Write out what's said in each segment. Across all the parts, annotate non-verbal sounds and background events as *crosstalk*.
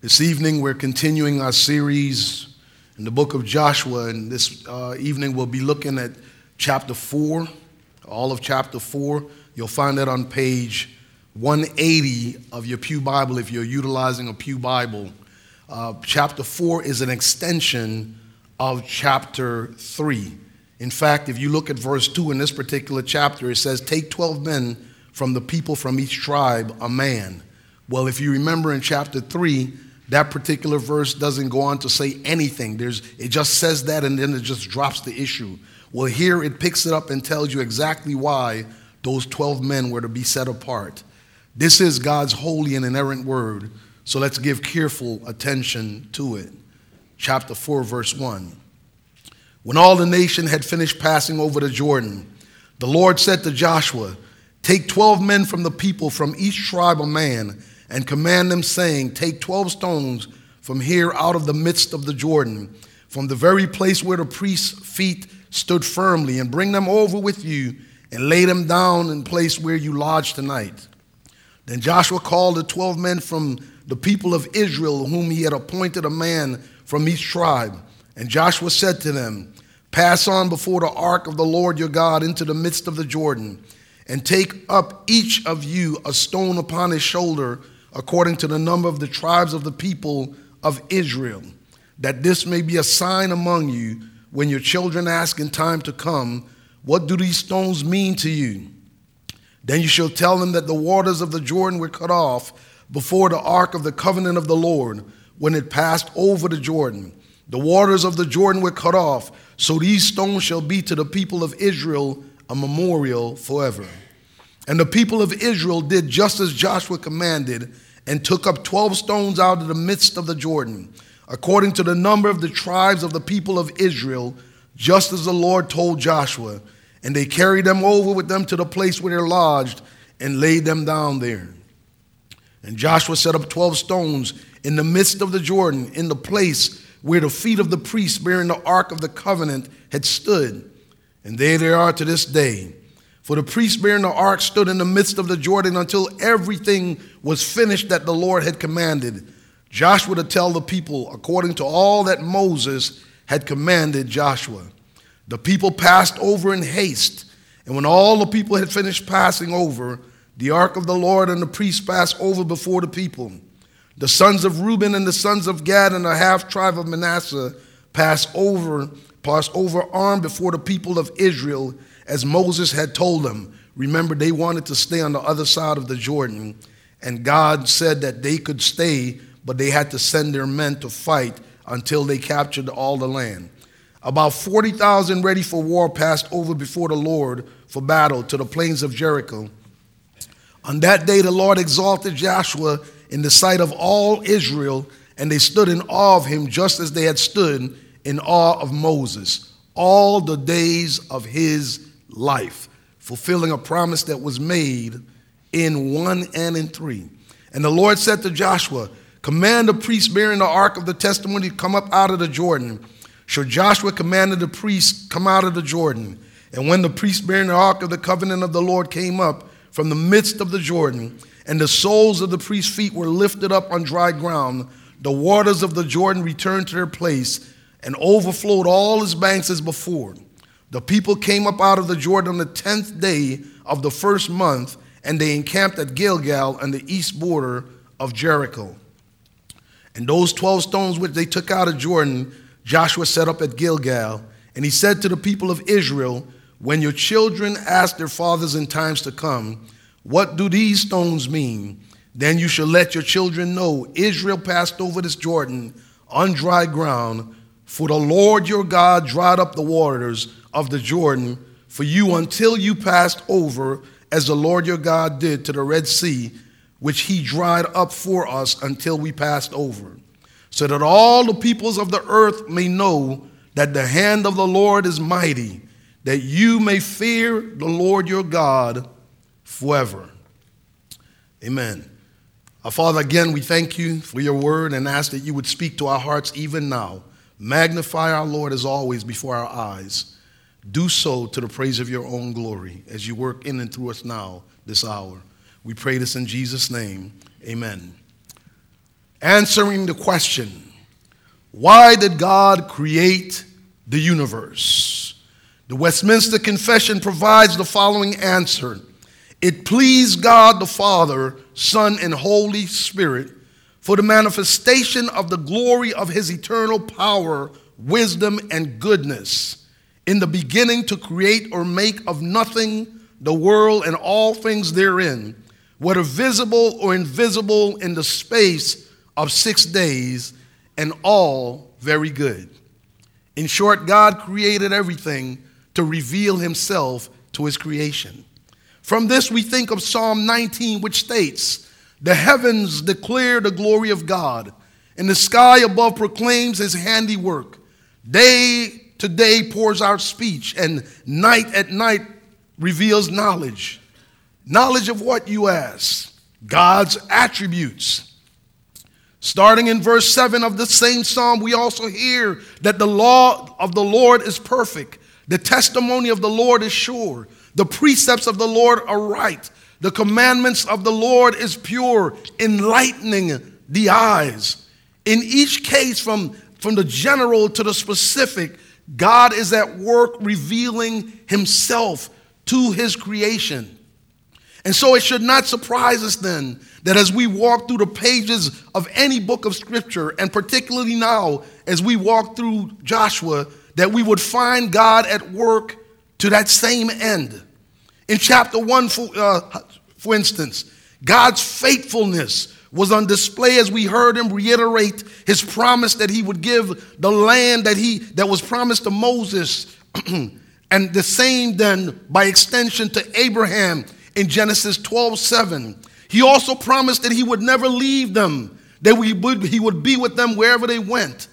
This evening, we're continuing our series in the book of Joshua, and this uh, evening we'll be looking at chapter 4, all of chapter 4. You'll find that on page 180 of your Pew Bible if you're utilizing a Pew Bible. Uh, chapter 4 is an extension of chapter 3. In fact, if you look at verse 2 in this particular chapter, it says, Take 12 men from the people from each tribe, a man. Well, if you remember in chapter 3, that particular verse doesn't go on to say anything. There's, it just says that and then it just drops the issue. Well, here it picks it up and tells you exactly why those 12 men were to be set apart. This is God's holy and inerrant word, so let's give careful attention to it. Chapter 4, verse 1. When all the nation had finished passing over the Jordan, the Lord said to Joshua, Take 12 men from the people, from each tribe a man and command them, saying, Take 12 stones from here out of the midst of the Jordan, from the very place where the priest's feet stood firmly, and bring them over with you, and lay them down in place where you lodge tonight. Then Joshua called the 12 men from the people of Israel, whom he had appointed a man from each tribe. And Joshua said to them, Pass on before the ark of the Lord your God into the midst of the Jordan, and take up each of you a stone upon his shoulder according to the number of the tribes of the people of Israel, that this may be a sign among you when your children ask in time to come, What do these stones mean to you? Then you shall tell them that the waters of the Jordan were cut off before the ark of the covenant of the Lord when it passed over the Jordan. The waters of the Jordan were cut off, so these stones shall be to the people of Israel a memorial forever. And the people of Israel did just as Joshua commanded and took up 12 stones out of the midst of the Jordan, according to the number of the tribes of the people of Israel, just as the Lord told Joshua. And they carried them over with them to the place where they lodged and laid them down there. And Joshua set up 12 stones in the midst of the Jordan, in the place where the feet of the priests bearing the ark of the covenant had stood. And there they are to this day. For the priest bearing the ark stood in the midst of the Jordan until everything was finished that the Lord had commanded. Joshua to tell the people according to all that Moses had commanded Joshua. The people passed over in haste, and when all the people had finished passing over, the ark of the Lord and the priests passed over before the people. The sons of Reuben and the sons of Gad and the half tribe of Manasseh passed over, passed over armed before the people of Israel as Moses had told them. Remember, they wanted to stay on the other side of the Jordan, and God said that they could stay, but they had to send their men to fight until they captured all the land. About 40,000 ready for war passed over before the Lord for battle to the plains of Jericho. On that day, the Lord exalted Joshua in the sight of all Israel, and they stood in awe of him just as they had stood in awe of Moses all the days of his life, fulfilling a promise that was made in 1 and in 3. And the Lord said to Joshua, Command the priests bearing the ark of the testimony to come up out of the Jordan. So Joshua commanded the priests come out of the Jordan. And when the priests bearing the ark of the covenant of the Lord came up from the midst of the Jordan, and the soles of the priests' feet were lifted up on dry ground, the waters of the Jordan returned to their place and overflowed all its banks as before. The people came up out of the Jordan on the tenth day of the first month, and they encamped at Gilgal on the east border of Jericho. And those 12 stones which they took out of Jordan, Joshua set up at Gilgal. And he said to the people of Israel, When your children ask their fathers in times to come, What do these stones mean? Then you shall let your children know Israel passed over this Jordan on dry ground, for the Lord your God dried up the waters of the Jordan for you until you passed over, as the Lord your God did to the Red Sea, which he dried up for us until we passed over, so that all the peoples of the earth may know that the hand of the Lord is mighty, that you may fear the Lord your God forever. Amen. Our Father, again, we thank you for your word and ask that you would speak to our hearts even now. Magnify our Lord as always before our eyes. Do so to the praise of your own glory as you work in and through us now, this hour. We pray this in Jesus' name. Amen. answering the question why did God create the universe? The Westminster Confession provides the following answer It pleased God the Father, Son, and Holy Spirit for the manifestation of the glory of his eternal power, wisdom, and goodness in the beginning to create or make of nothing the world and all things therein, whether visible or invisible, in the space of six days, and all very good. In short, God created everything to reveal himself to his creation. From this, we think of Psalm 19, which states, The heavens declare the glory of God, and the sky above proclaims his handiwork. Day to day pours out speech, and night at night reveals knowledge. Knowledge of what you ask? God's attributes. Starting in verse 7 of the same psalm, we also hear that the law of the Lord is perfect, the testimony of the Lord is sure, the precepts of the Lord are right, the commandments of the Lord is pure, enlightening the eyes. In each case, from, from the general to the specific, God is at work revealing himself to his creation. And so it should not surprise us then that as we walk through the pages of any book of scripture, and particularly now as we walk through Joshua, that we would find God at work to that same end. In chapter 1, for, uh, for instance, God's faithfulness was on display as we heard him reiterate his promise that he would give the land that he that was promised to Moses *clears throat* and the same then by extension to Abraham in Genesis 12 7. He also promised that he would never leave them, that we would, he would be with them wherever they went.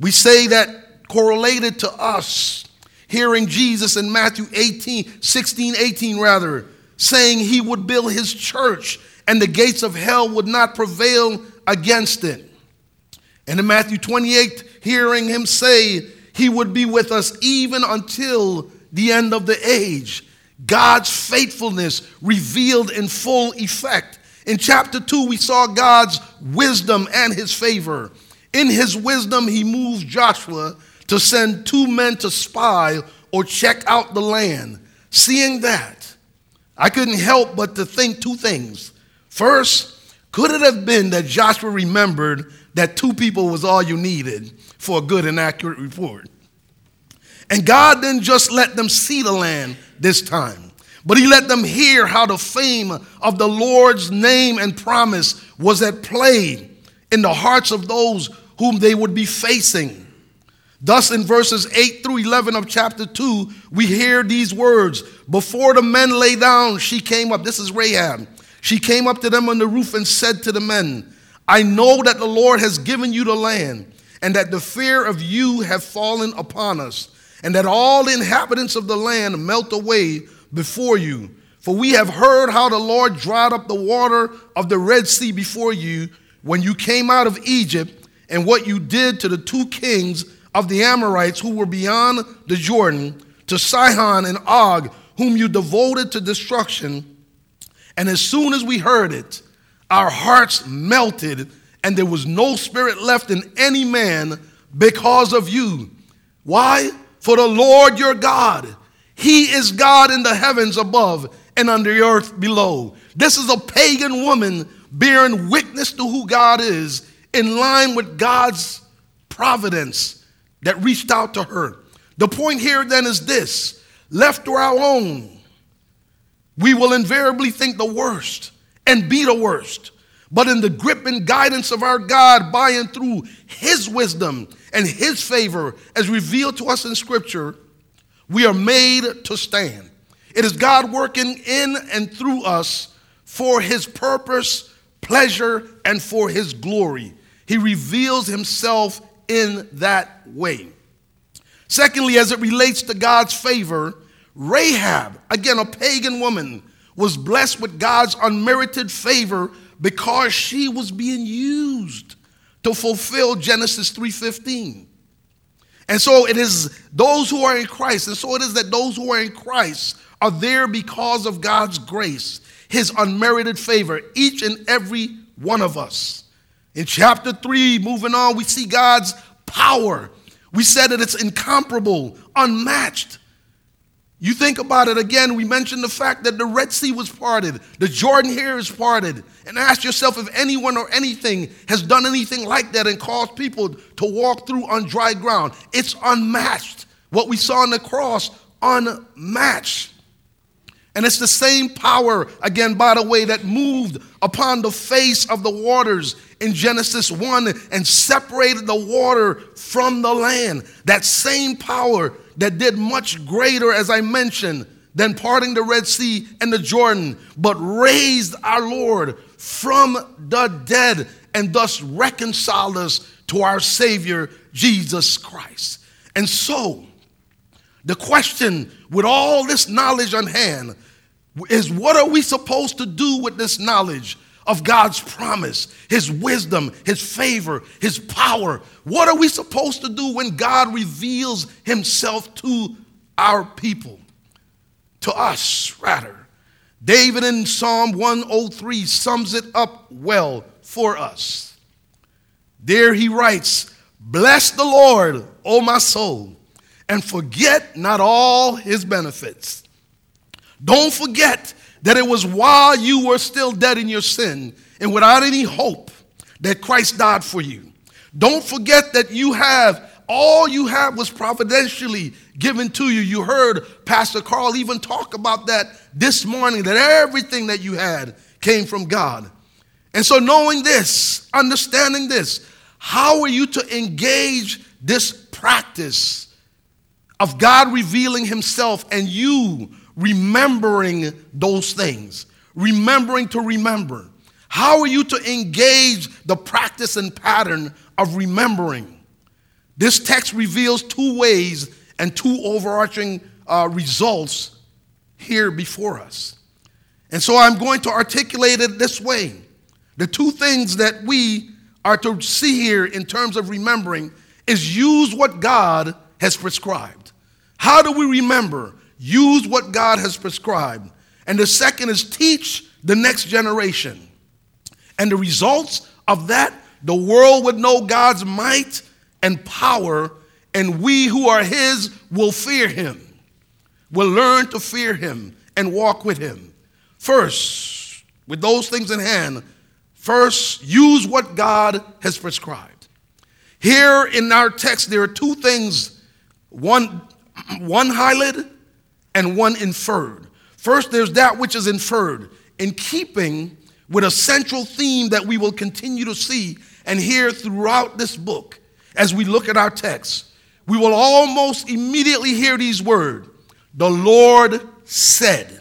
We say that correlated to us hearing Jesus in Matthew 18, 16, 18 rather, saying he would build his church and the gates of hell would not prevail against it. And in Matthew 28, hearing him say he would be with us even until the end of the age. God's faithfulness revealed in full effect. In chapter 2, we saw God's wisdom and his favor. In his wisdom, he moved Joshua to send two men to spy or check out the land. Seeing that, I couldn't help but to think two things. First, could it have been that Joshua remembered that two people was all you needed for a good and accurate report? And God didn't just let them see the land this time, but He let them hear how the fame of the Lord's name and promise was at play in the hearts of those whom they would be facing. Thus, in verses 8 through 11 of chapter 2, we hear these words Before the men lay down, she came up. This is Rahab. She came up to them on the roof and said to the men, I know that the Lord has given you the land, and that the fear of you have fallen upon us and that all the inhabitants of the land melt away before you. For we have heard how the Lord dried up the water of the Red Sea before you when you came out of Egypt, and what you did to the two kings of the Amorites who were beyond the Jordan, to Sihon and Og, whom you devoted to destruction. And as soon as we heard it, our hearts melted, and there was no spirit left in any man because of you. Why? For the Lord your God, He is God in the heavens above and under the earth below. This is a pagan woman bearing witness to who God is in line with God's providence that reached out to her. The point here then is this left to our own, we will invariably think the worst and be the worst. But in the grip and guidance of our God by and through His wisdom and His favor, as revealed to us in Scripture, we are made to stand. It is God working in and through us for His purpose, pleasure, and for His glory. He reveals Himself in that way. Secondly, as it relates to God's favor, Rahab, again a pagan woman, was blessed with God's unmerited favor because she was being used to fulfill Genesis 3:15. And so it is those who are in Christ, and so it is that those who are in Christ are there because of God's grace, his unmerited favor, each and every one of us. In chapter 3, moving on, we see God's power. We said that it's incomparable, unmatched. You think about it again, we mentioned the fact that the Red Sea was parted, the Jordan here is parted. And ask yourself if anyone or anything has done anything like that and caused people to walk through on dry ground. It's unmatched. What we saw on the cross, unmatched. And it's the same power, again, by the way, that moved upon the face of the waters in Genesis 1 and separated the water from the land. That same power that did much greater, as I mentioned, than parting the Red Sea and the Jordan, but raised our Lord from the dead and thus reconciled us to our Savior, Jesus Christ. And so, the question with all this knowledge on hand is what are we supposed to do with this knowledge? of God's promise, His wisdom, His favor, His power. What are we supposed to do when God reveals Himself to our people? To us, rather. David in Psalm 103 sums it up well for us. There he writes, Bless the Lord, O my soul, and forget not all his benefits. Don't forget that it was while you were still dead in your sin and without any hope that Christ died for you. Don't forget that you have all you have was providentially given to you. You heard Pastor Carl even talk about that this morning, that everything that you had came from God. And so, knowing this, understanding this, how are you to engage this practice of God revealing Himself and you remembering those things, remembering to remember. How are you to engage the practice and pattern of remembering? This text reveals two ways and two overarching uh, results here before us. And so I'm going to articulate it this way. The two things that we are to see here in terms of remembering is use what God has prescribed. How do we remember? Use what God has prescribed. And the second is teach the next generation. And the results of that, the world would know God's might and power, and we who are His will fear Him, will learn to fear Him and walk with Him. First, with those things in hand, first, use what God has prescribed. Here in our text, there are two things one, one highlighted and one inferred. First, there's that which is inferred, in keeping with a central theme that we will continue to see and hear throughout this book as we look at our text. We will almost immediately hear these words The Lord said.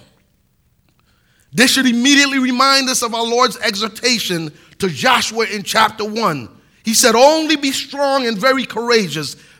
This should immediately remind us of our Lord's exhortation to Joshua in chapter 1. He said, Only be strong and very courageous,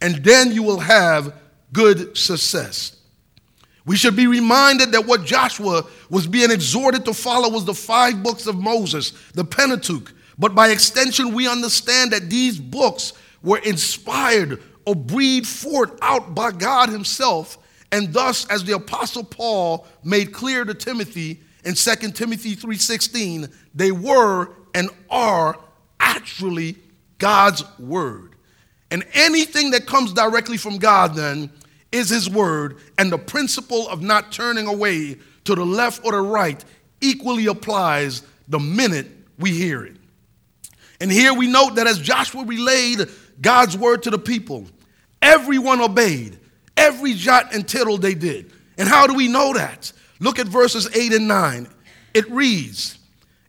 and then you will have good success. We should be reminded that what Joshua was being exhorted to follow was the five books of Moses, the Pentateuch. But by extension, we understand that these books were inspired or breathed forth out by God Himself. And thus, as the Apostle Paul made clear to Timothy in 2 Timothy 3:16, they were and are actually God's word. And anything that comes directly from God then is his word, and the principle of not turning away to the left or the right equally applies the minute we hear it. And here we note that as Joshua relayed God's word to the people, everyone obeyed. Every jot and tittle they did. And how do we know that? Look at verses 8 and 9. It reads,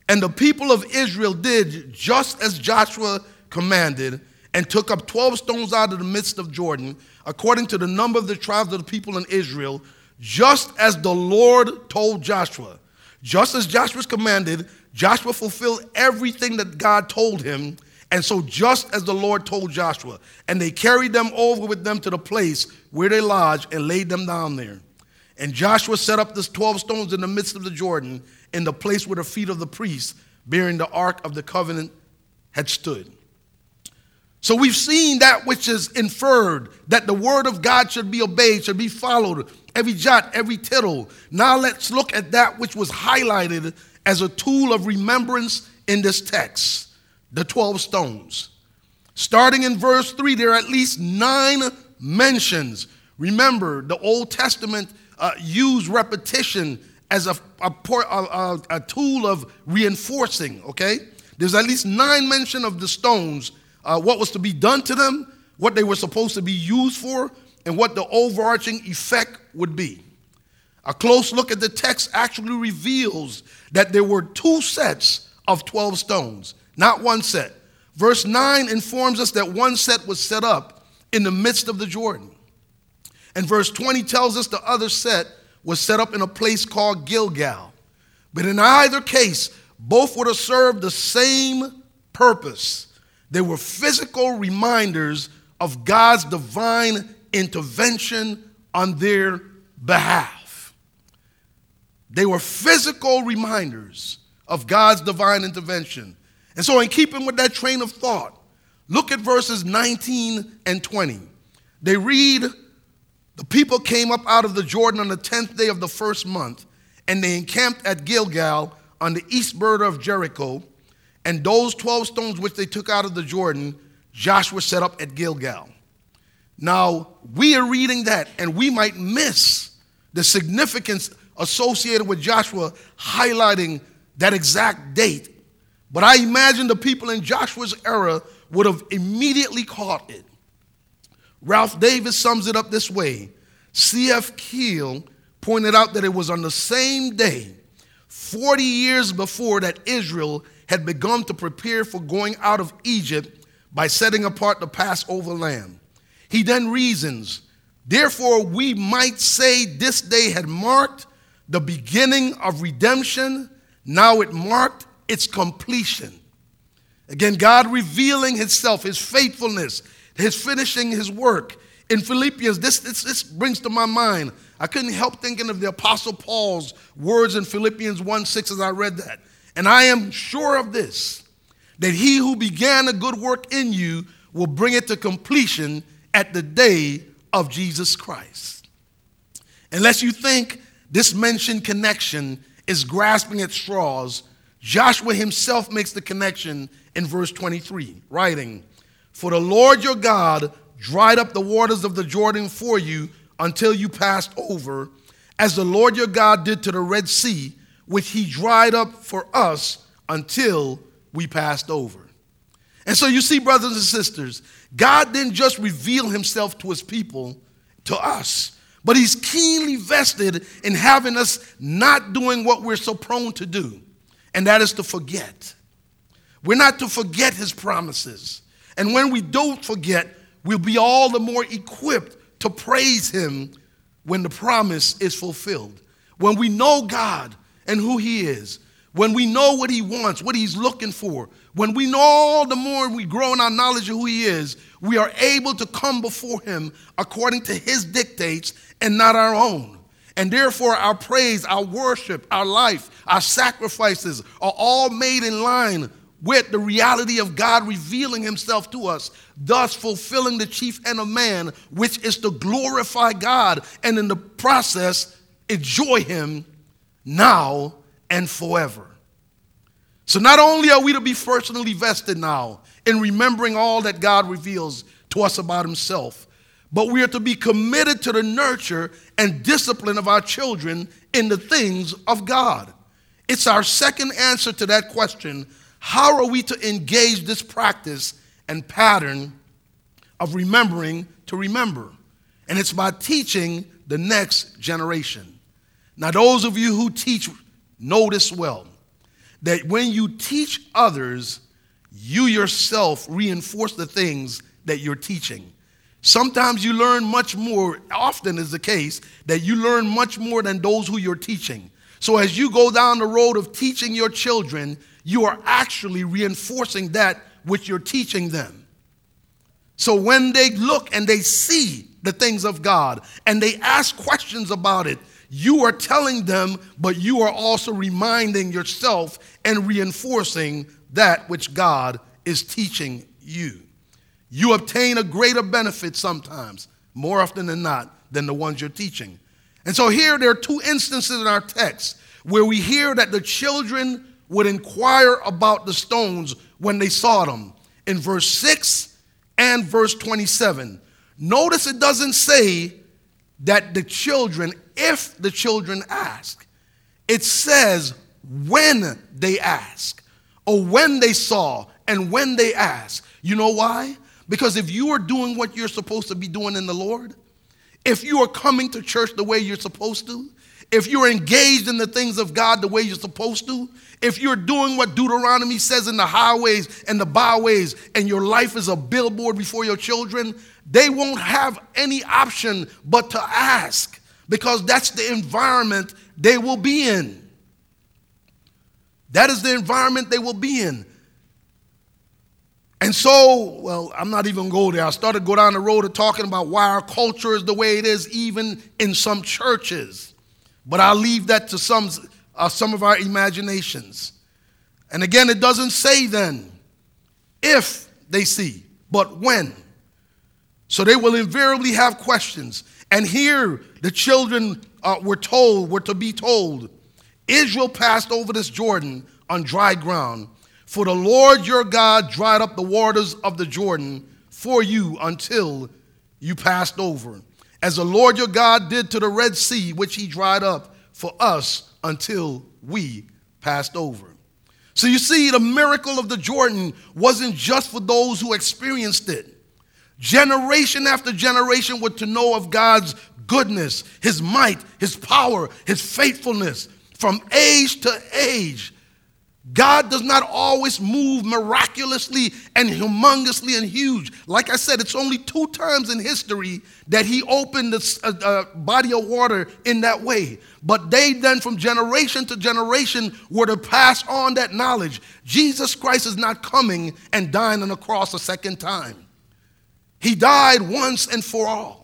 And the people of Israel did just as Joshua commanded, and took up 12 stones out of the midst of Jordan, according to the number of the tribes of the people in Israel, just as the Lord told Joshua. Just as Joshua commanded, Joshua fulfilled everything that God told him, And so, just as the Lord told Joshua, and they carried them over with them to the place where they lodged and laid them down there. And Joshua set up the 12 stones in the midst of the Jordan, in the place where the feet of the priests bearing the ark of the covenant had stood. So we've seen that which is inferred that the word of God should be obeyed, should be followed, every jot, every tittle. Now let's look at that which was highlighted as a tool of remembrance in this text the 12 stones. Starting in verse 3, there are at least nine mentions. Remember, the Old Testament uh, used repetition as a, a, a, a, tool of reinforcing, okay? There's at least nine mention of the stones, uh, what was to be done to them, what they were supposed to be used for, and what the overarching effect would be. A close look at the text actually reveals that there were two sets of 12 stones, not one set. Verse 9 informs us that one set was set up in the midst of the Jordan. And verse 20 tells us the other set was set up in a place called Gilgal. But in either case, both would have served the same purpose. They were physical reminders of God's divine intervention on their behalf. They were physical reminders of God's divine intervention. And so, in keeping with that train of thought, look at verses 19 and 20. They read, The people came up out of the Jordan on the 10th day of the first month, and they encamped at Gilgal on the east border of Jericho. And those 12 stones which they took out of the Jordan, Joshua set up at Gilgal. Now, we are reading that and we might miss the significance associated with Joshua highlighting that exact date. But I imagine the people in Joshua's era would have immediately caught it. Ralph Davis sums it up this way C.F. Keil pointed out that it was on the same day, 40 years before, that Israel had begun to prepare for going out of Egypt by setting apart the Passover lamb. He then reasons, therefore, we might say this day had marked the beginning of redemption, now it marked its completion. Again, God revealing Himself, His faithfulness, His finishing His work. In Philippians, this, this, this brings to my mind, I couldn't help thinking of the Apostle Paul's words in Philippians 1 6 as I read that. And I am sure of this, that he who began a good work in you will bring it to completion at the day of Jesus Christ. Unless you think this mentioned connection is grasping at straws, Joshua himself makes the connection in verse 23, writing, For the Lord your God dried up the waters of the Jordan for you until you passed over, as the Lord your God did to the Red Sea, which he dried up for us until we passed over. And so you see, brothers and sisters, God didn't just reveal himself to his people, to us, but he's keenly vested in having us not doing what we're so prone to do, and that is to forget. We're not to forget his promises. And when we don't forget, we'll be all the more equipped to praise him when the promise is fulfilled. When we know God and who he is, when we know what he wants, what he's looking for, when we know all the more we grow in our knowledge of who He is, we are able to come before Him according to His dictates and not our own. And therefore, our praise, our worship, our life, our sacrifices are all made in line with the reality of God revealing Himself to us, thus fulfilling the chief end of man, which is to glorify God and in the process enjoy Him now and forever. So not only are we to be personally vested now in remembering all that God reveals to us about himself, but we are to be committed to the nurture and discipline of our children in the things of God. It's our second answer to that question how are we to engage this practice and pattern of remembering to remember? And it's by teaching the next generation. Now, those of you who teach know this well that when you teach others, you yourself reinforce the things that you're teaching. Sometimes you learn much more, often is the case, that you learn much more than those who you're teaching. So as you go down the road of teaching your children, you are actually reinforcing that which you're teaching them. So when they look and they see the things of God and they ask questions about it, you are telling them, but you are also reminding yourself and reinforcing that which God is teaching you. You obtain a greater benefit sometimes, more often than not, than the ones you're teaching. And so here there are two instances in our text where we hear that the children would inquire about the stones when they saw them in verse 6 and verse 27. Notice it doesn't say that the children, if the children ask, it says when they ask, or when they saw, and when they ask. You know why? Because if you are doing what you're supposed to be doing in the Lord, if you are coming to church the way you're supposed to, if you're engaged in the things of God the way you're supposed to, if you're doing what Deuteronomy says in the highways and the byways, and your life is a billboard before your children, they won't have any option but to ask because that's the environment they will be in. That is the environment they will be in. And so, well, I'm not even going there. I started to go down the road of talking about why our culture is the way it is, even in some churches. But I'll leave that to some, uh, some of our imaginations. And again, it doesn't say then if they see, but when. So they will invariably have questions. And here, the children uh, were told, were to be told, Israel passed over this Jordan on dry ground. For the Lord your God dried up the waters of the Jordan for you until you passed over as the Lord your God did to the Red Sea, which he dried up for us until we passed over. So you see, the miracle of the Jordan wasn't just for those who experienced it. Generation after generation were to know of God's goodness, his might, his power, his faithfulness from age to age. God does not always move miraculously and humongously and huge. Like I said, it's only two times in history that he opened a, a, a, body of water in that way. But they then, from generation to generation, were to pass on that knowledge. Jesus Christ is not coming and dying on the cross a second time. He died once and for all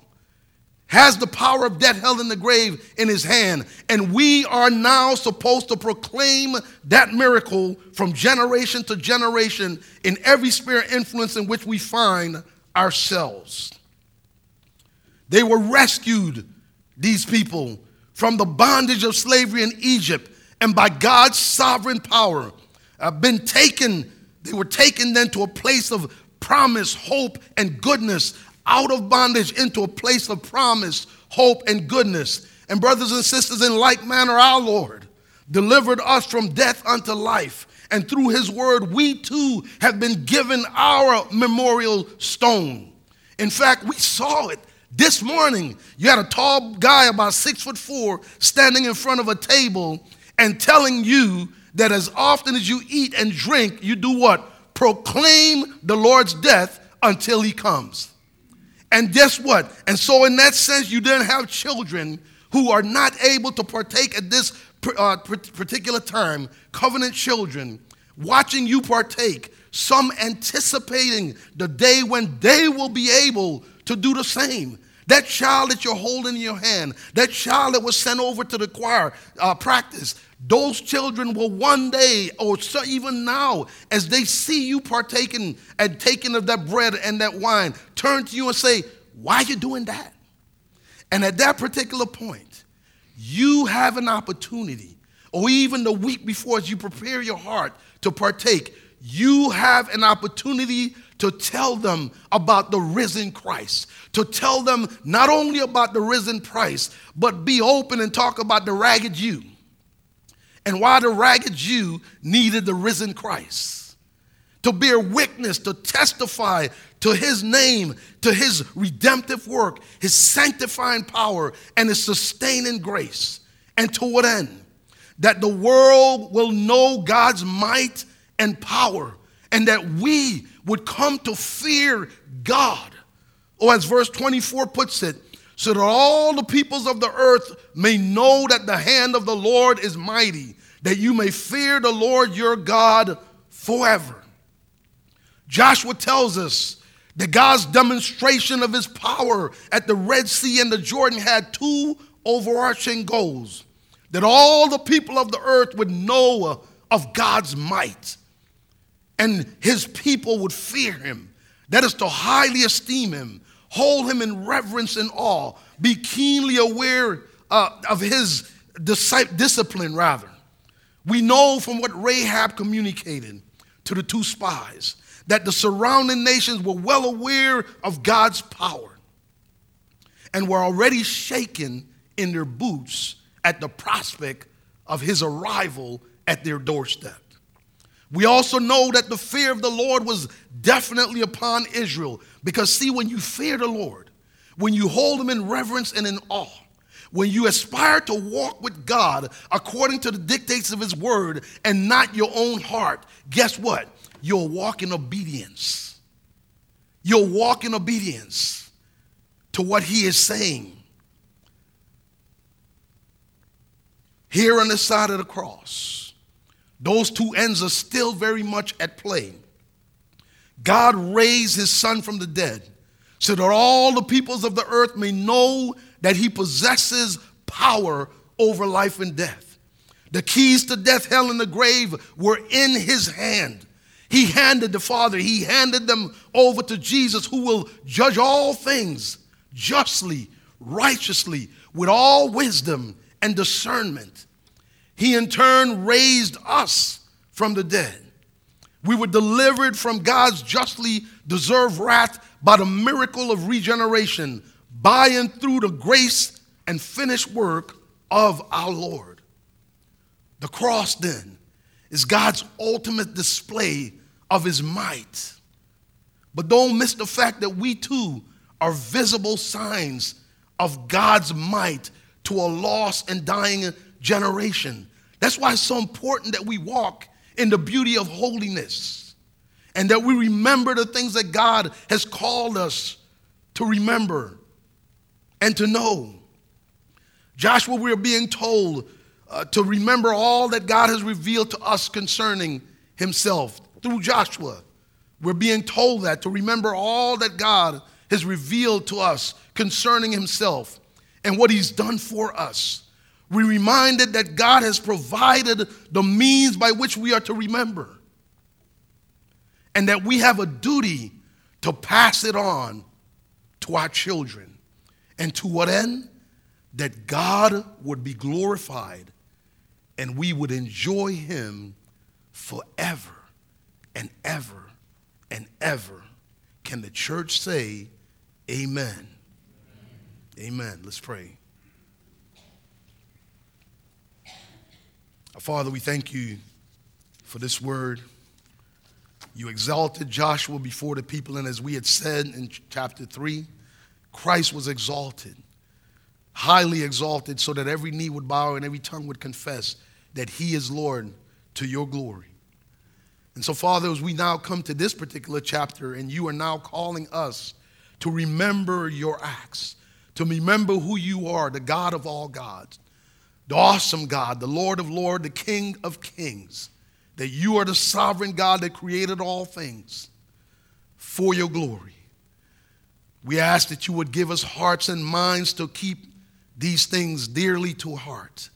has the power of death, hell, and the grave in his hand. And we are now supposed to proclaim that miracle from generation to generation in every sphere influence in which we find ourselves. They were rescued, these people, from the bondage of slavery in Egypt, and by God's sovereign power, have been taken, they were taken then to a place of promise, hope, and goodness out of bondage into a place of promise, hope, and goodness. And, brothers and sisters, in like manner, our Lord delivered us from death unto life. And through his word, we too have been given our memorial stone. In fact, we saw it this morning. You had a tall guy, about six foot four, standing in front of a table and telling you that as often as you eat and drink, you do what? Proclaim the Lord's death until he comes. And guess what? And so, in that sense, you then have children who are not able to partake at this uh, particular time, covenant children, watching you partake, some anticipating the day when they will be able to do the same. That child that you're holding in your hand, that child that was sent over to the choir uh, practice, those children will one day, or so even now, as they see you partaking and taking of that bread and that wine, turn to you and say, Why are you doing that? And at that particular point, you have an opportunity, or even the week before, as you prepare your heart to partake, you have an opportunity to tell them about the risen Christ, to tell them not only about the risen Christ, but be open and talk about the ragged you and why the ragged Jew needed the risen Christ. To bear witness, to testify to his name, to his redemptive work, his sanctifying power, and his sustaining grace. And to what end? That the world will know God's might and power, and that we would come to fear God. Or as verse 24 puts it, so that all the peoples of the earth may know that the hand of the Lord is mighty, that you may fear the Lord your God forever. Joshua tells us that God's demonstration of his power at the Red Sea and the Jordan had two overarching goals that all the people of the earth would know of God's might and his people would fear him. That is to highly esteem him, hold him in reverence and awe, be keenly aware uh, of his discipline, rather. We know from what Rahab communicated to the two spies that the surrounding nations were well aware of God's power and were already shaken in their boots at the prospect of his arrival at their doorstep. We also know that the fear of the Lord was definitely upon Israel because, see, when you fear the Lord, when you hold him in reverence and in awe, when you aspire to walk with God according to the dictates of his word and not your own heart, guess what? You'll walk in obedience. You'll walk in obedience to what he is saying. Here on the side of the cross, those two ends are still very much at play. God raised his son from the dead so that all the peoples of the earth may know that he possesses power over life and death. The keys to death, hell, and the grave were in his hand. He handed the Father, he handed them over to Jesus, who will judge all things justly, righteously, with all wisdom and discernment. He in turn raised us from the dead. We were delivered from God's justly deserved wrath by the miracle of regeneration, by and through the grace and finished work of our Lord. The cross, then, is God's ultimate display of his might. But don't miss the fact that we too are visible signs of God's might to a lost and dying generation. That's why it's so important that we walk in the beauty of holiness and that we remember the things that God has called us to remember and to know. Joshua, we're being told uh, to remember all that God has revealed to us concerning himself through Joshua. We're being told that to remember all that God has revealed to us concerning himself and what he's done for us. We're reminded that God has provided the means by which we are to remember and that we have a duty to pass it on to our children. And to what end? That God would be glorified and we would enjoy him forever and ever and ever. Can the church say, Amen? Amen. Let's pray. Father, we thank you for this word. You exalted Joshua before the people, and as we had said in chapter 3, Christ was exalted, highly exalted, so that every knee would bow and every tongue would confess that he is Lord to your glory. And so, Father, as we now come to this particular chapter, and you are now calling us to remember your acts, to remember who you are, the God of all gods, the awesome God, the Lord of lords, the King of kings, that you are the sovereign God that created all things for your glory. We ask that you would give us hearts and minds to keep these things dearly to heart.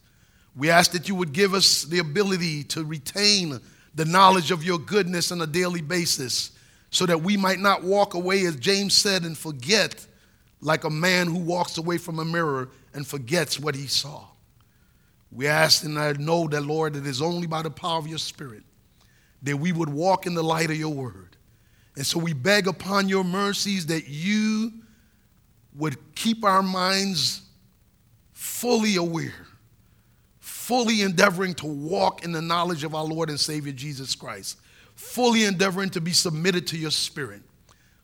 We ask that you would give us the ability to retain the knowledge of your goodness on a daily basis so that we might not walk away, as James said, and forget like a man who walks away from a mirror and forgets what he saw. We ask and I know that, Lord, it is only by the power of your Spirit that we would walk in the light of your word. And so we beg upon your mercies that you would keep our minds fully aware fully endeavoring to walk in the knowledge of our Lord and Savior Jesus Christ, fully endeavoring to be submitted to your Spirit,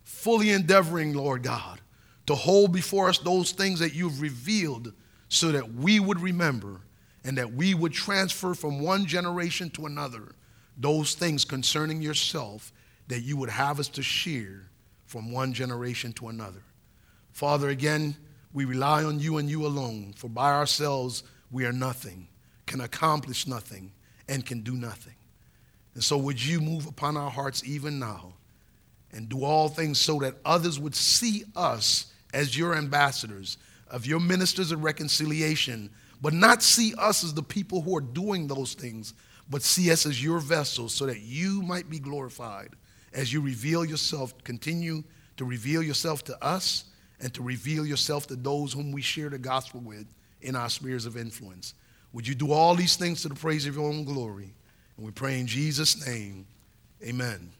fully endeavoring, Lord God, to hold before us those things that you've revealed so that we would remember and that we would transfer from one generation to another those things concerning yourself that you would have us to share from one generation to another. Father, again, we rely on you and you alone, for by ourselves we are nothing can accomplish nothing and can do nothing. And so, would you move upon our hearts even now and do all things so that others would see us as your ambassadors, of your ministers of reconciliation, but not see us as the people who are doing those things, but see us as your vessels so that you might be glorified as you reveal yourself, continue to reveal yourself to us and to reveal yourself to those whom we share the gospel with in our spheres of influence. Would you do all these things to the praise of your own glory? And we pray in Jesus' name, amen.